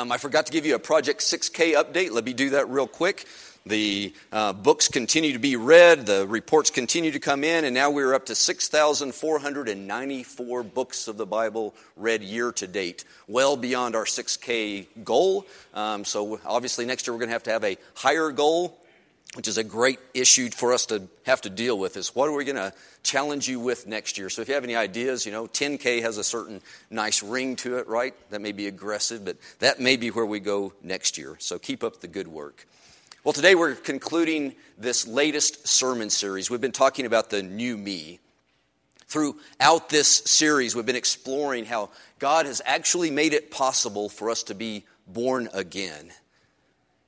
Um, I forgot to give you a Project 6K update. Let me do that real quick. The uh, books continue to be read, the reports continue to come in, and now we're up to 6,494 books of the Bible read year to date, well beyond our 6K goal. Um, so, obviously, next year we're going to have to have a higher goal which is a great issue for us to have to deal with is what are we going to challenge you with next year so if you have any ideas you know 10k has a certain nice ring to it right that may be aggressive but that may be where we go next year so keep up the good work well, today we're concluding this latest sermon series. We've been talking about the new me. Throughout this series, we've been exploring how God has actually made it possible for us to be born again.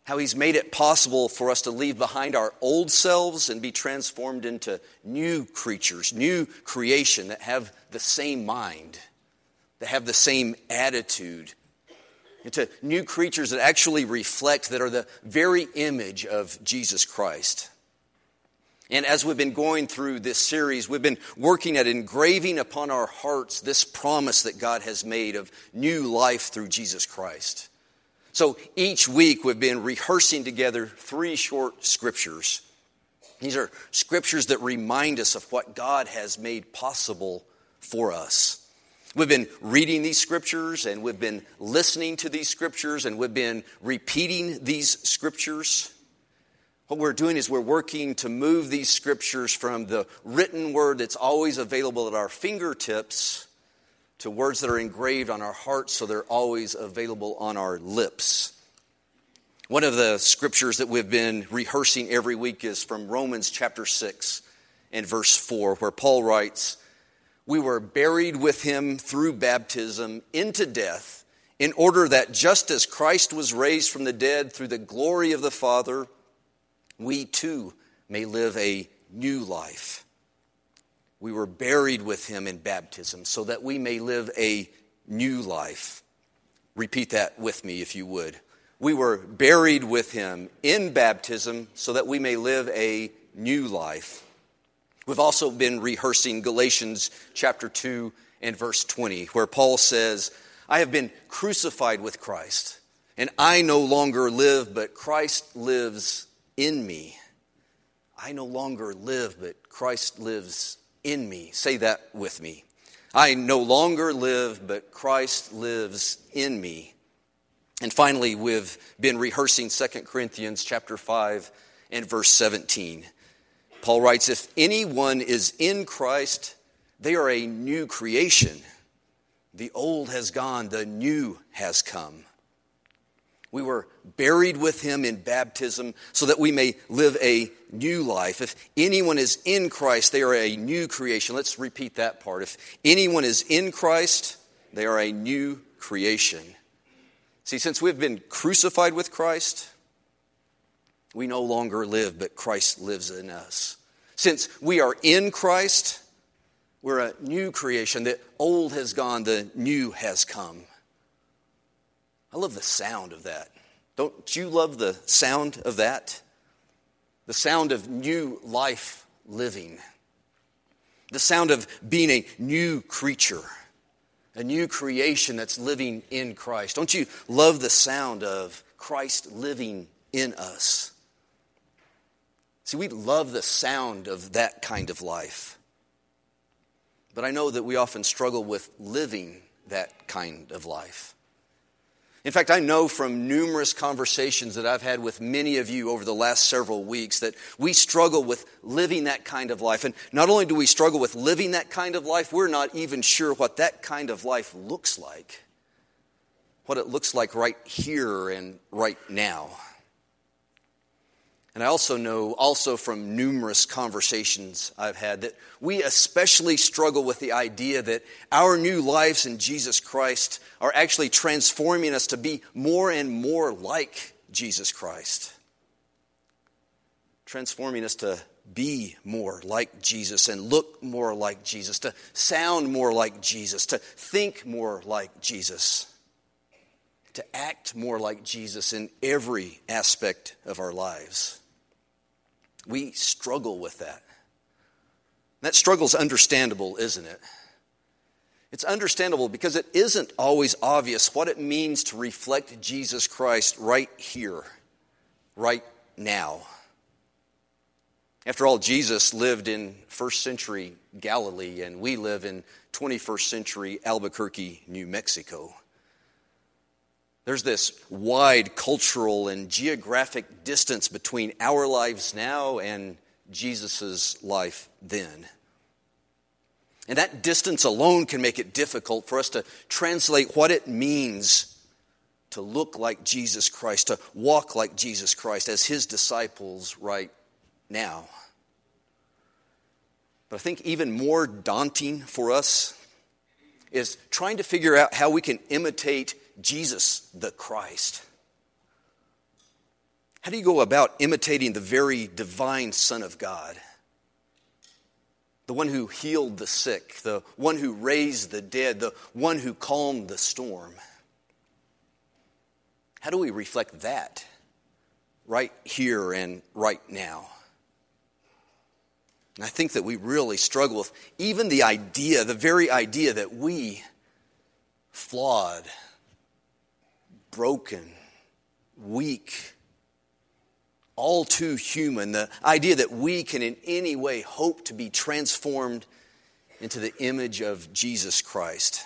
How He's made it possible for us to leave behind our old selves and be transformed into new creatures, new creation that have the same mind, that have the same attitude, into new creatures that actually reflect, that are the very image of Jesus Christ. And as we've been going through this series, we've been working at engraving upon our hearts this promise that God has made of new life through Jesus Christ. So each week we've been rehearsing together three short scriptures. These are scriptures that remind us of what God has made possible for us. We've been reading these scriptures and we've been listening to these scriptures and we've been repeating these scriptures. What we're doing is we're working to move these scriptures from the written word that's always available at our fingertips to words that are engraved on our hearts so they're always available on our lips. One of the scriptures that we've been rehearsing every week is from Romans chapter 6 and verse 4, where Paul writes, we were buried with him through baptism into death, in order that just as Christ was raised from the dead through the glory of the Father, we too may live a new life. We were buried with him in baptism so that we may live a new life. Repeat that with me if you would. We were buried with him in baptism so that we may live a new life. We've also been rehearsing Galatians chapter 2 and verse 20, where Paul says, I have been crucified with Christ, and I no longer live, but Christ lives in me. I no longer live, but Christ lives in me. Say that with me. I no longer live, but Christ lives in me. And finally, we've been rehearsing 2 Corinthians chapter 5 and verse 17 Paul writes, If anyone is in Christ, they are a new creation. The old has gone, the new has come. We were buried with him in baptism so that we may live a new life. If anyone is in Christ, they are a new creation. Let's repeat that part. If anyone is in Christ, they are a new creation. See, since we've been crucified with Christ, we no longer live, but Christ lives in us. Since we are in Christ, we're a new creation. The old has gone, the new has come. I love the sound of that. Don't you love the sound of that? The sound of new life living. The sound of being a new creature, a new creation that's living in Christ. Don't you love the sound of Christ living in us? See, we love the sound of that kind of life. But I know that we often struggle with living that kind of life. In fact, I know from numerous conversations that I've had with many of you over the last several weeks that we struggle with living that kind of life. And not only do we struggle with living that kind of life, we're not even sure what that kind of life looks like. What it looks like right here and right now. And I also know, also from numerous conversations I've had, that we especially struggle with the idea that our new lives in Jesus Christ are actually transforming us to be more and more like Jesus Christ. Transforming us to be more like Jesus and look more like Jesus, to sound more like Jesus, to think more like Jesus, to act more like Jesus in every aspect of our lives. We struggle with that. That struggle is understandable, isn't it? It's understandable because it isn't always obvious what it means to reflect Jesus Christ right here, right now. After all, Jesus lived in first century Galilee, and we live in 21st century Albuquerque, New Mexico. There's this wide cultural and geographic distance between our lives now and Jesus' life then. And that distance alone can make it difficult for us to translate what it means to look like Jesus Christ, to walk like Jesus Christ as his disciples right now. But I think even more daunting for us is trying to figure out how we can imitate Jesus the Christ. How do you go about imitating the very divine Son of God? The one who healed the sick, the one who raised the dead, the one who calmed the storm. How do we reflect that right here and right now? And I think that we really struggle with even the idea, the very idea that we, flawed, broken, weak, all too human, the idea that we can in any way hope to be transformed into the image of Jesus Christ.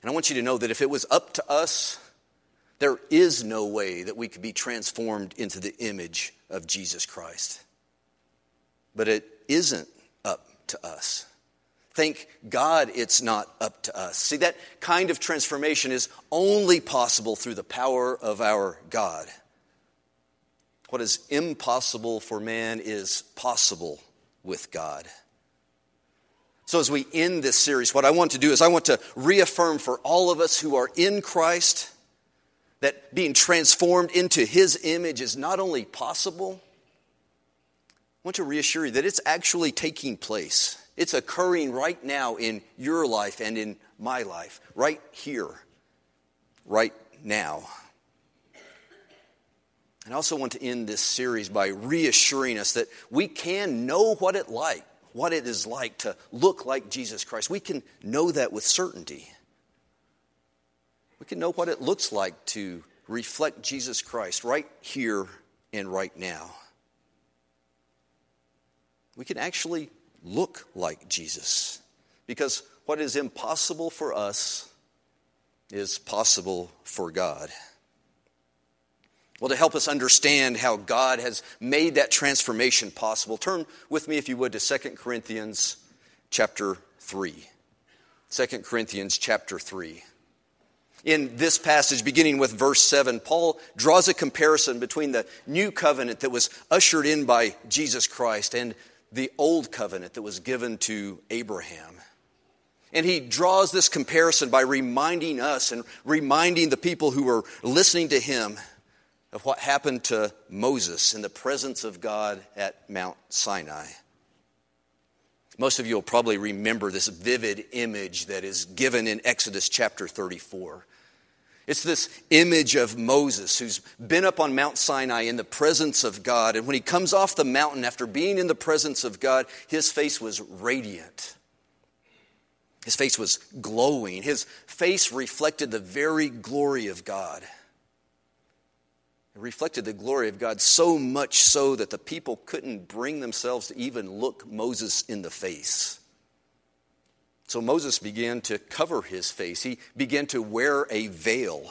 And I want you to know that if it was up to us, there is no way that we could be transformed into the image of Jesus Christ. But it isn't up to us. Thank God it's not up to us. See, that kind of transformation is only possible through the power of our God. What is impossible for man is possible with God. So, as we end this series, what I want to do is I want to reaffirm for all of us who are in Christ that being transformed into his image is not only possible, I want to reassure you that it's actually taking place. It's occurring right now in your life and in my life, right here, right now. And I also want to end this series by reassuring us that we can know what it like, what it is like to look like Jesus Christ. We can know that with certainty. We can know what it looks like to reflect Jesus Christ right here and right now. We can actually look like Jesus. Because what is impossible for us is possible for God. Well, to help us understand how God has made that transformation possible, turn with me, if you would, to 2 Corinthians chapter 3. 2 Corinthians chapter 3. In this passage, beginning with verse 7, Paul draws a comparison between the new covenant that was ushered in by Jesus Christ and the old covenant that was given to Abraham. And he draws this comparison by reminding us and reminding the people who were listening to him of what happened to Moses in the presence of God at Mount Sinai. Most of you will probably remember this vivid image that is given in Exodus chapter 34. It's this image of Moses who's been up on Mount Sinai in the presence of God. And when he comes off the mountain after being in the presence of God, his face was radiant. His face was glowing. His face reflected the very glory of God. It reflected the glory of God so much so that the people couldn't bring themselves to even look Moses in the face. So Moses began to cover his face. He began to wear a veil.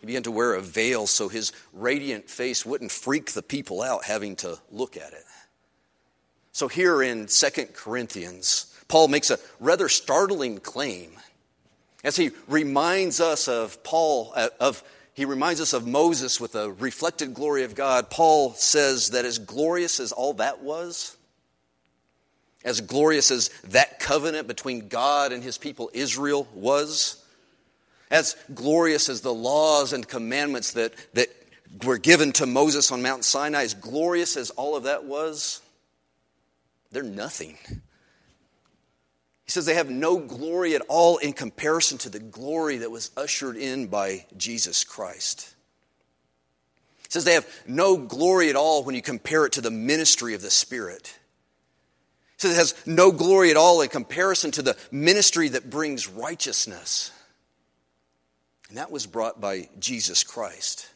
He began to wear a veil so his radiant face wouldn't freak the people out having to look at it. So here in 2 Corinthians, Paul makes a rather startling claim as he reminds us of Paul uh, of he reminds us of Moses with the reflected glory of God. Paul says that as glorious as all that was, as glorious as that covenant between God and his people Israel was, as glorious as the laws and commandments that, that were given to Moses on Mount Sinai, as glorious as all of that was, they're nothing. He says they have no glory at all in comparison to the glory that was ushered in by Jesus Christ. He says they have no glory at all when you compare it to the ministry of the Spirit. Says it has no glory at all in comparison to the ministry that brings righteousness. And that was brought by Jesus Christ.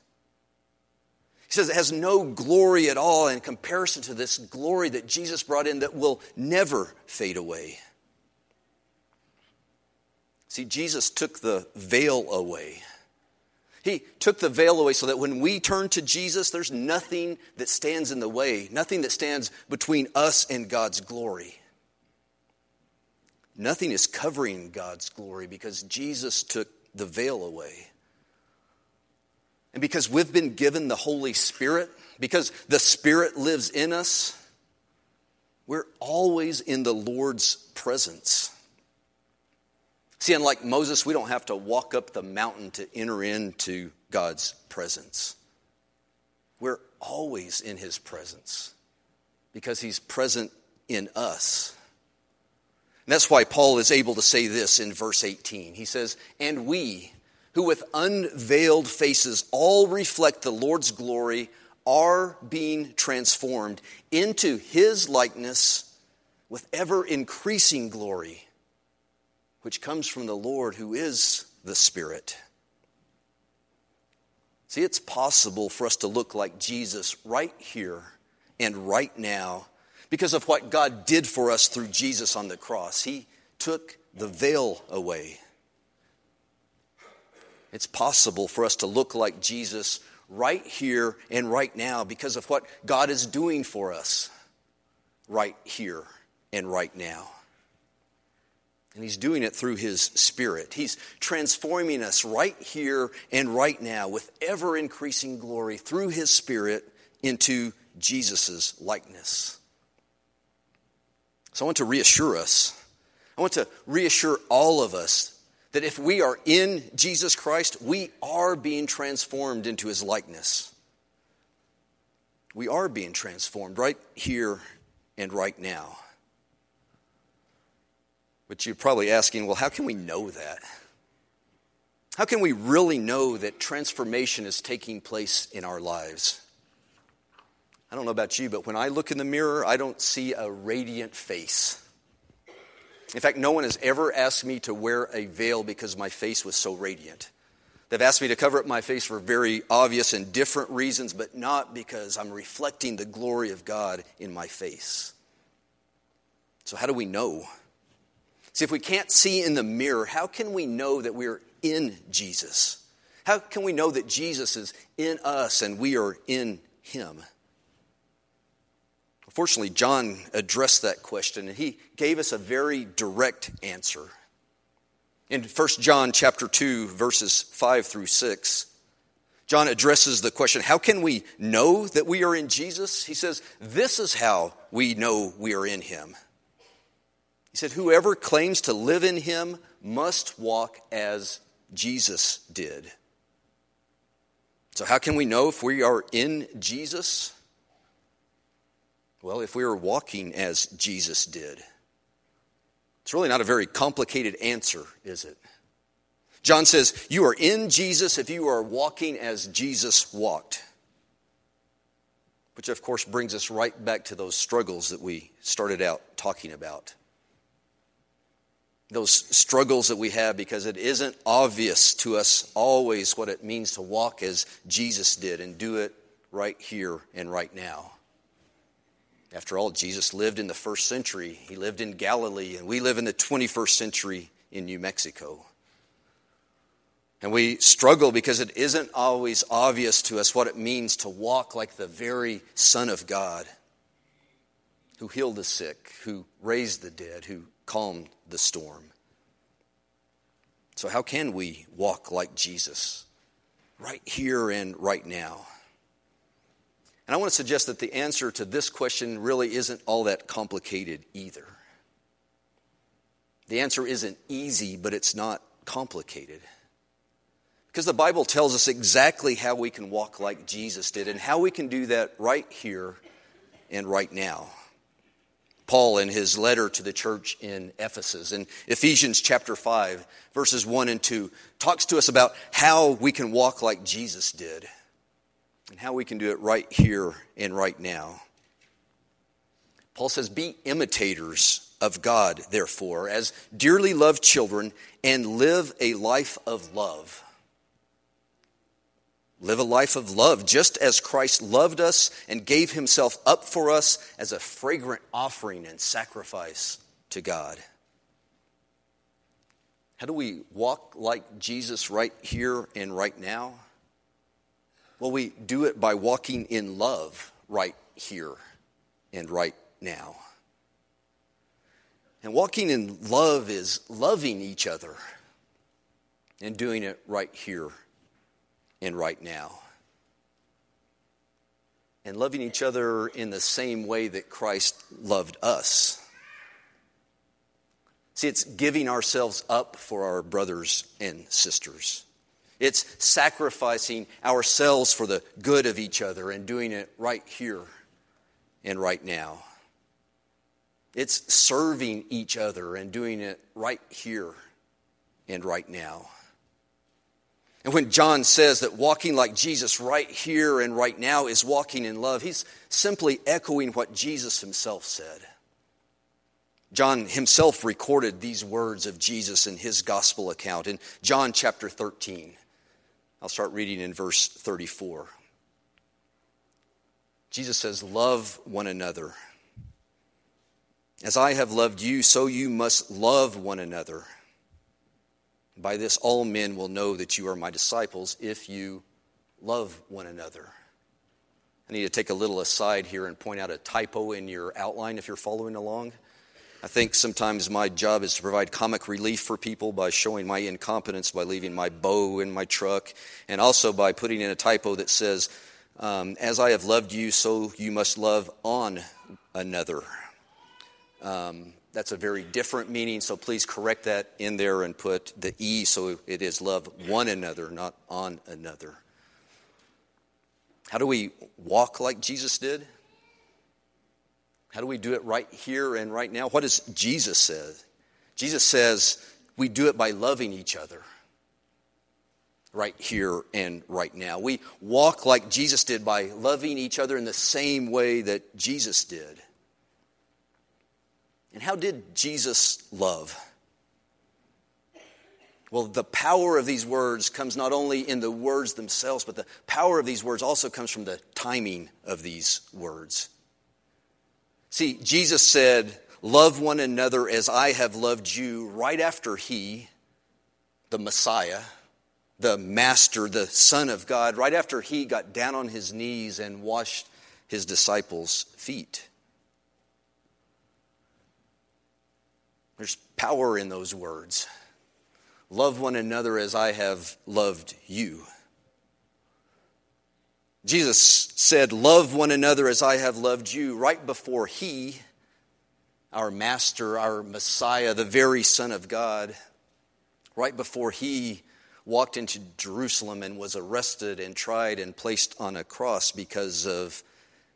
He says it has no glory at all in comparison to this glory that Jesus brought in that will never fade away. See, Jesus took the veil away. He took the veil away so that when we turn to Jesus, there's nothing that stands in the way, nothing that stands between us and God's glory. Nothing is covering God's glory because Jesus took the veil away. And because we've been given the Holy Spirit, because the Spirit lives in us, we're always in the Lord's presence. See, unlike Moses, we don't have to walk up the mountain to enter into God's presence. We're always in His presence because He's present in us. And that's why Paul is able to say this in verse 18. He says, And we, who with unveiled faces all reflect the Lord's glory, are being transformed into His likeness with ever increasing glory which comes from the Lord who is the Spirit. See, it's possible for us to look like Jesus right here and right now because of what God did for us through Jesus on the cross. He took the veil away. It's possible for us to look like Jesus right here and right now because of what God is doing for us right here and right now. And he's doing it through his spirit. He's transforming us right here and right now with ever increasing glory through his spirit into Jesus' likeness. So I want to reassure us. I want to reassure all of us that if we are in Jesus Christ, we are being transformed into his likeness. We are being transformed right here and right now. But you're probably asking, well, how can we know that? How can we really know that transformation is taking place in our lives? I don't know about you, but when I look in the mirror, I don't see a radiant face. In fact, no one has ever asked me to wear a veil because my face was so radiant. They've asked me to cover up my face for very obvious and different reasons, but not because I'm reflecting the glory of God in my face. So, how do we know? See, if we can't see in the mirror, how can we know that we're in Jesus? How can we know that Jesus is in us and we are in him? Fortunately, John addressed that question and he gave us a very direct answer. In 1 John chapter 2 verses 5 through 6, John addresses the question, how can we know that we are in Jesus? He says, this is how we know we are in him. He said, Whoever claims to live in him must walk as Jesus did. So, how can we know if we are in Jesus? Well, if we are walking as Jesus did. It's really not a very complicated answer, is it? John says, You are in Jesus if you are walking as Jesus walked. Which, of course, brings us right back to those struggles that we started out talking about those struggles that we have because it isn't obvious to us always what it means to walk as Jesus did and do it right here and right now. After all, Jesus lived in the first century, he lived in Galilee, and we live in the 21st century in New Mexico. And we struggle because it isn't always obvious to us what it means to walk like the very Son of God who healed the sick, who raised the dead, who calmed the storm. So, how can we walk like Jesus right here and right now? And I want to suggest that the answer to this question really isn't all that complicated either. The answer isn't easy, but it's not complicated. Because the Bible tells us exactly how we can walk like Jesus did and how we can do that right here and right now. Paul in his letter to the church in Ephesus. In Ephesians chapter 5, verses 1 and 2, talks to us about how we can walk like Jesus did and how we can do it right here and right now. Paul says, Be imitators of God, therefore, as dearly loved children, and live a life of love. Live a life of love, just as Christ loved us and gave himself up for us as a fragrant offering and sacrifice to God. How do we walk like Jesus right here and right now? Well, we do it by walking in love right here and right now. And walking in love is loving each other and doing it right here and right now. And loving each other in the same way that Christ loved us. See, it's giving ourselves up for our brothers and sisters. It's sacrificing ourselves for the good of each other and doing it right here and right now. It's serving each other and doing it right here and right now. And when John says that walking like Jesus right here and right now is walking in love, he's simply echoing what Jesus himself said. John himself recorded these words of Jesus in his gospel account in John chapter 13. I'll start reading in verse 34. Jesus says, Love one another. As I have loved you, so you must love one another. By this, all men will know that you are my disciples if you love one another. I need to take a little aside here and point out a typo in your outline if you're following along. I think sometimes my job is to provide comic relief for people by showing my incompetence by leaving my bow in my truck, and also by putting in a typo that says, um, As I have loved you, so you must love on another. Um, that's a very different meaning, so please correct that in there and put the E so it is love one another, not on another. How do we walk like Jesus did? How do we do it right here and right now? What does Jesus say? Jesus says we do it by loving each other right here and right now. We walk like Jesus did by loving each other in the same way that Jesus did. And how did Jesus love? Well, the power of these words comes not only in the words themselves, but the power of these words also comes from the timing of these words. See, Jesus said, Love one another as I have loved you, right after he, the Messiah, the Master, the Son of God, right after he got down on his knees and washed his disciples' feet. There's power in those words. Love one another as I have loved you. Jesus said, Love one another as I have loved you, right before He, our Master, our Messiah, the very Son of God, right before He walked into Jerusalem and was arrested and tried and placed on a cross because of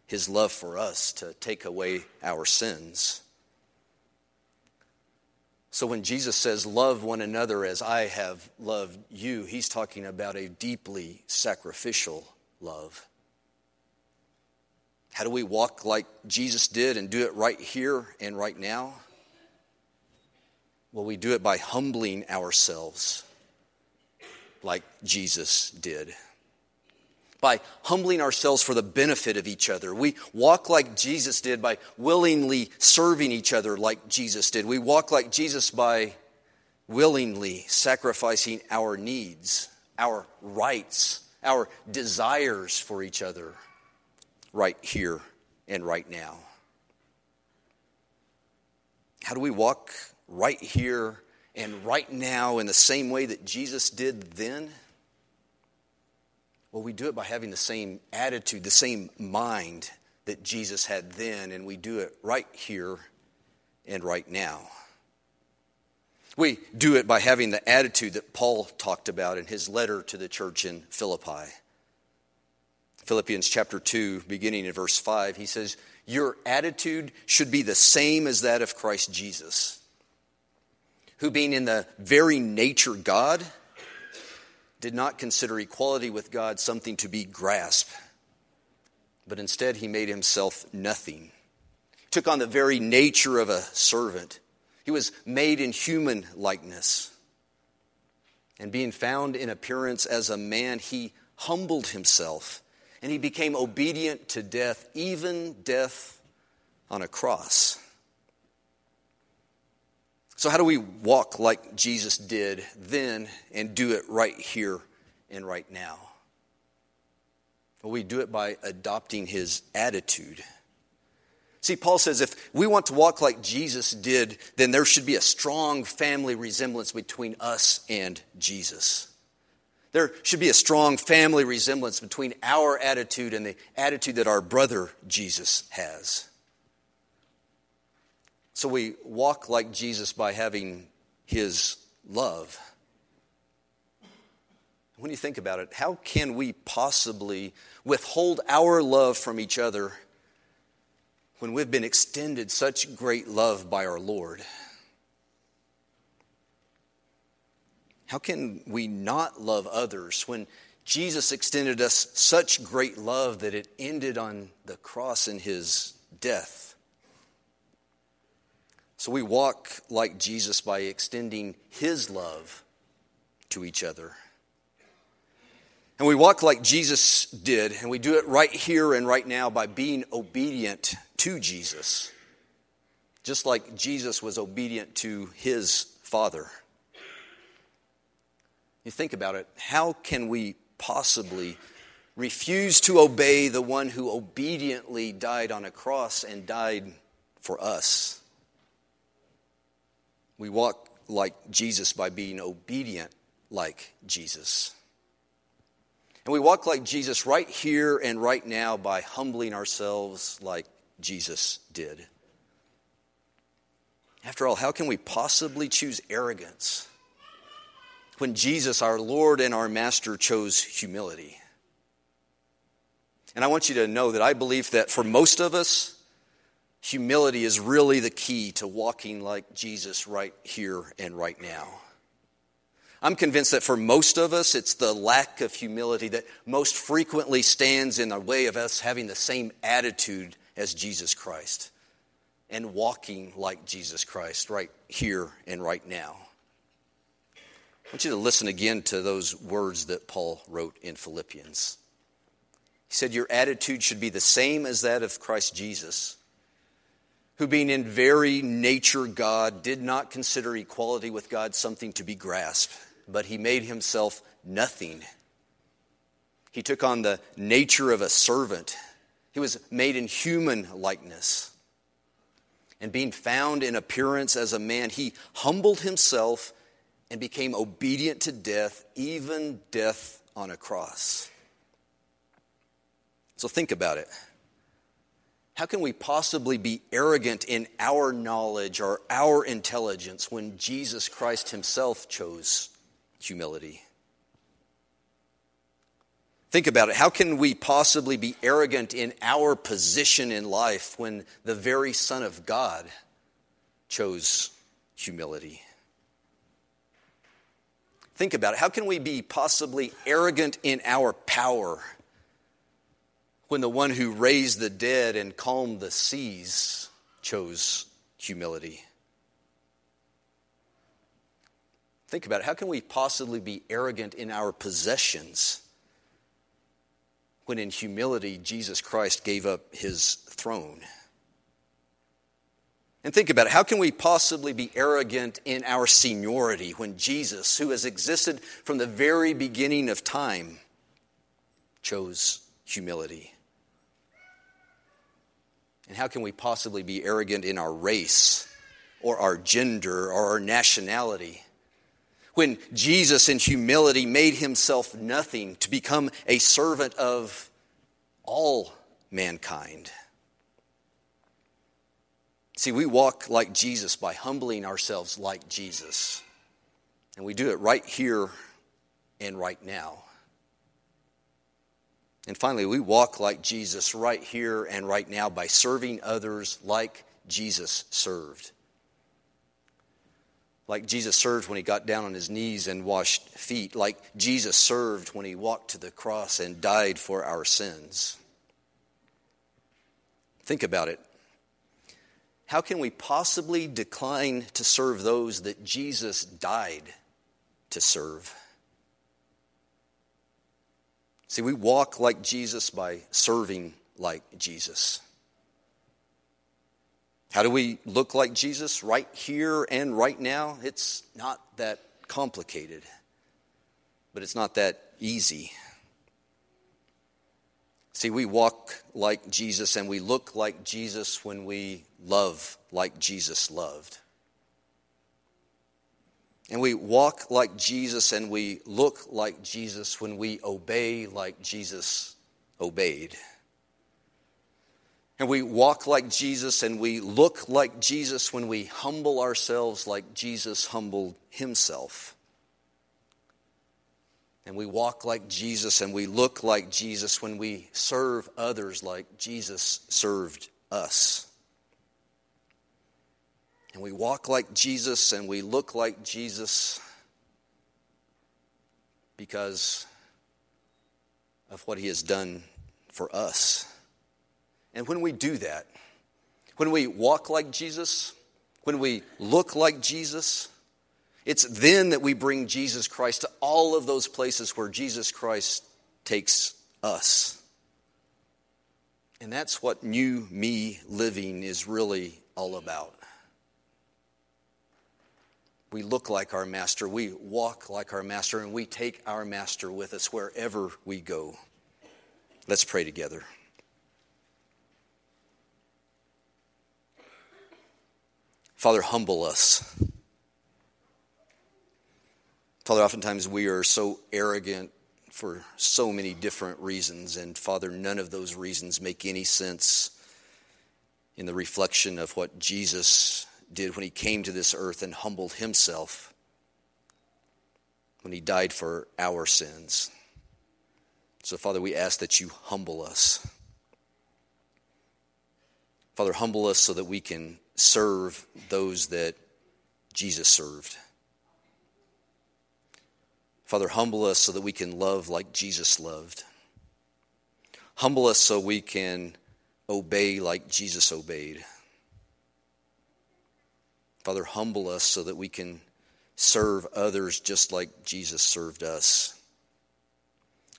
His love for us to take away our sins. So when Jesus says, Love one another as I have loved you, he's talking about a deeply sacrificial love. How do we walk like Jesus did and do it right here and right now? Well, we do it by humbling ourselves like Jesus did by humbling ourselves for the benefit of each other. We walk like Jesus did by willingly serving each other like Jesus did. We walk like Jesus by willingly sacrificing our needs, our rights, our desires for each other right here and right now. How do we walk right here and right now in the same way that Jesus did then? Well, we do it by having the same attitude, the same mind that Jesus had then, and we do it right here and right now. We do it by having the attitude that Paul talked about in his letter to the church in Philippi. Philippians chapter 2, beginning in verse 5, he says, Your attitude should be the same as that of Christ Jesus, who, being in the very nature God, did not consider equality with God something to be grasped, but instead he made himself nothing, took on the very nature of a servant. He was made in human likeness. And being found in appearance as a man, he humbled himself and he became obedient to death, even death on a cross. So, how do we walk like Jesus did then and do it right here and right now? Well, we do it by adopting his attitude. See, Paul says if we want to walk like Jesus did, then there should be a strong family resemblance between us and Jesus. There should be a strong family resemblance between our attitude and the attitude that our brother Jesus has. So we walk like Jesus by having his love. When you think about it, how can we possibly withhold our love from each other when we've been extended such great love by our Lord? How can we not love others when Jesus extended us such great love that it ended on the cross in his death? So we walk like Jesus by extending his love to each other. And we walk like Jesus did, and we do it right here and right now by being obedient to Jesus, just like Jesus was obedient to his Father. You think about it, how can we possibly refuse to obey the one who obediently died on a cross and died for us? We walk like Jesus by being obedient like Jesus. And we walk like Jesus right here and right now by humbling ourselves like Jesus did. After all, how can we possibly choose arrogance when Jesus, our Lord and our Master, chose humility. And I want you to know that I believe that for most of us, humility is really the key to walking like Jesus right here and right now. I'm convinced that for most of us, it's the lack of humility that most frequently stands in the way of us having the same attitude as Jesus Christ and walking like Jesus Christ right here and right now. I want you to listen again to those words that Paul wrote in Philippians. He said, Your attitude should be the same as that of Christ Jesus, who, being in very nature God, did not consider equality with God something to be grasped, but he made himself nothing. He took on the nature of a servant. He was made in human likeness. And being found in appearance as a man, he humbled himself and became obedient to death, even death on a cross. So think about it. How can we possibly be arrogant in our knowledge or our intelligence when Jesus Christ himself chose humility? Think about it. How can we possibly be arrogant in our position in life when the very Son of God chose humility? Think about it. How can we be possibly arrogant in our power when the one who raised the dead and calmed the seas chose humility? Think about it. How can we possibly be arrogant in our possessions when in humility Jesus Christ gave up his throne? And think about it. How can we possibly be arrogant in our seniority when Jesus, who has existed from the very beginning of time, chose humility? And how can we possibly be arrogant in our race or our gender or our nationality? When Jesus, in humility, made himself nothing to become a servant of all mankind. See, we walk like Jesus by humbling ourselves like Jesus. And we do it right here and right now. And finally, we walk like Jesus right here and right now by serving others like Jesus served. Like Jesus served when he got down on his knees and washed feet, like Jesus served when he walked to the cross and died for our sins. Think about it. how can we possibly decline to serve those that Jesus died to serve? See, we walk like Jesus by serving like Jesus. How do we look like Jesus right here and right now? It's not that complicated, but it's not that easy. See, we walk like Jesus and we look like Jesus when we love like Jesus loved. And we walk like Jesus and we look like Jesus when we obey like Jesus obeyed. And we walk like Jesus and we look like Jesus when we humble ourselves like Jesus humbled himself. And we walk like Jesus and we look like Jesus when we serve others like Jesus served us. And we walk like Jesus and we look like Jesus because of what he has done for us. And when we do that, when we walk like Jesus, when we look like Jesus, it's then that we bring Jesus Christ to all of those places where Jesus Christ takes us. And that's what new me living is really all about. We look like our master, we walk like our master, and we take our master with us wherever we go. Let's pray together. Father, humble us. Father, oftentimes we are so arrogant for so many different reasons, and Father, none of those reasons make any sense in the reflection of what Jesus did when he came to this earth and humbled himself when he died for our sins. So, Father, we ask that you humble us. Father, humble us so that we can serve those that Jesus served. Father, humble us so that we can love like Jesus loved. Humble us so we can obey like Jesus obeyed. Father, humble us so that we can serve others just like Jesus served us.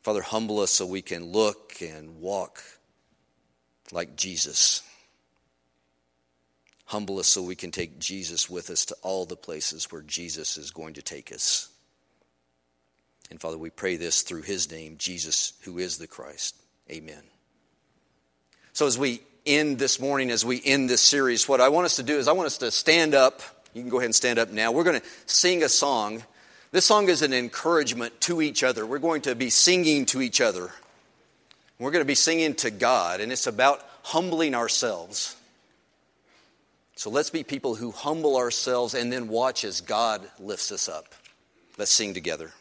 Father, humble us so we can look and walk like Jesus. Humble us so we can take Jesus with us to all the places where Jesus is going to take us. And Father, we pray this through his name, Jesus, who is the Christ. Amen. So as we end this morning, as we end this series, what I want us to do is I want us to stand up. You can go ahead and stand up now. We're going to sing a song. This song is an encouragement to each other. We're going to be singing to each other. We're going to be singing to God, and it's about humbling ourselves. So let's be people who humble ourselves and then watch as God lifts us up. Let's sing together.